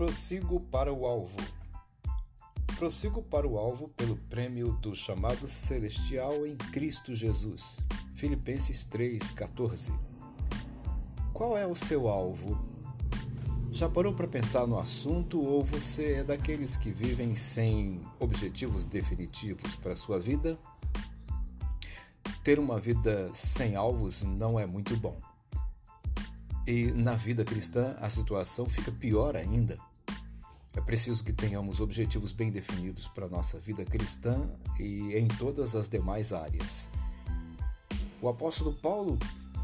Prossigo para o alvo. Prossigo para o alvo pelo prêmio do chamado celestial em Cristo Jesus. Filipenses 3:14. Qual é o seu alvo? Já parou para pensar no assunto ou você é daqueles que vivem sem objetivos definitivos para sua vida? Ter uma vida sem alvos não é muito bom. E na vida cristã a situação fica pior ainda. É preciso que tenhamos objetivos bem definidos para a nossa vida cristã e em todas as demais áreas. O apóstolo Paulo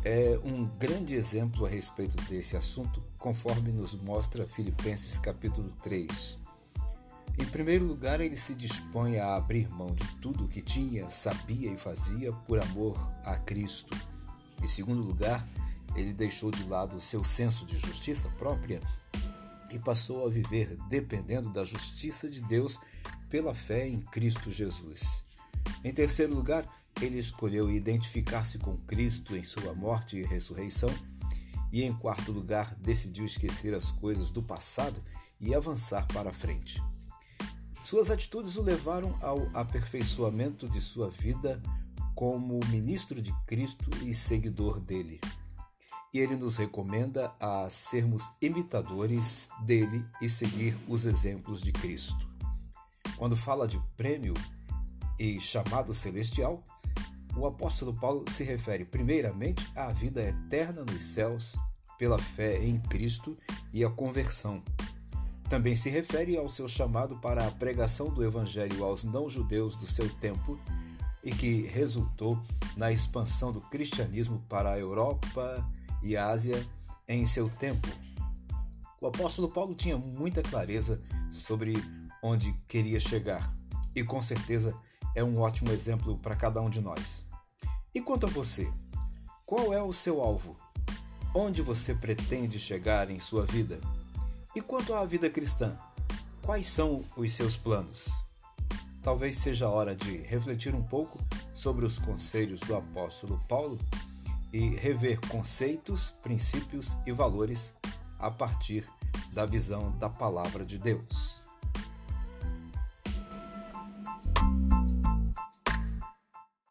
é um grande exemplo a respeito desse assunto, conforme nos mostra Filipenses capítulo 3. Em primeiro lugar, ele se dispõe a abrir mão de tudo o que tinha, sabia e fazia por amor a Cristo. Em segundo lugar, ele deixou de lado o seu senso de justiça própria e passou a viver dependendo da justiça de Deus pela fé em Cristo Jesus. Em terceiro lugar, ele escolheu identificar-se com Cristo em sua morte e ressurreição. E em quarto lugar, decidiu esquecer as coisas do passado e avançar para a frente. Suas atitudes o levaram ao aperfeiçoamento de sua vida como ministro de Cristo e seguidor dele. E ele nos recomenda a sermos imitadores dele e seguir os exemplos de Cristo. Quando fala de prêmio e chamado celestial, o apóstolo Paulo se refere primeiramente à vida eterna nos céus pela fé em Cristo e a conversão também se refere ao seu chamado para a pregação do Evangelho aos não-judeus do seu tempo e que resultou na expansão do cristianismo para a Europa e Ásia em seu tempo. O apóstolo Paulo tinha muita clareza sobre onde queria chegar e com certeza é um ótimo exemplo para cada um de nós. E quanto a você? Qual é o seu alvo? Onde você pretende chegar em sua vida? E quanto à vida cristã, quais são os seus planos? Talvez seja a hora de refletir um pouco sobre os conselhos do apóstolo Paulo e rever conceitos, princípios e valores a partir da visão da palavra de Deus.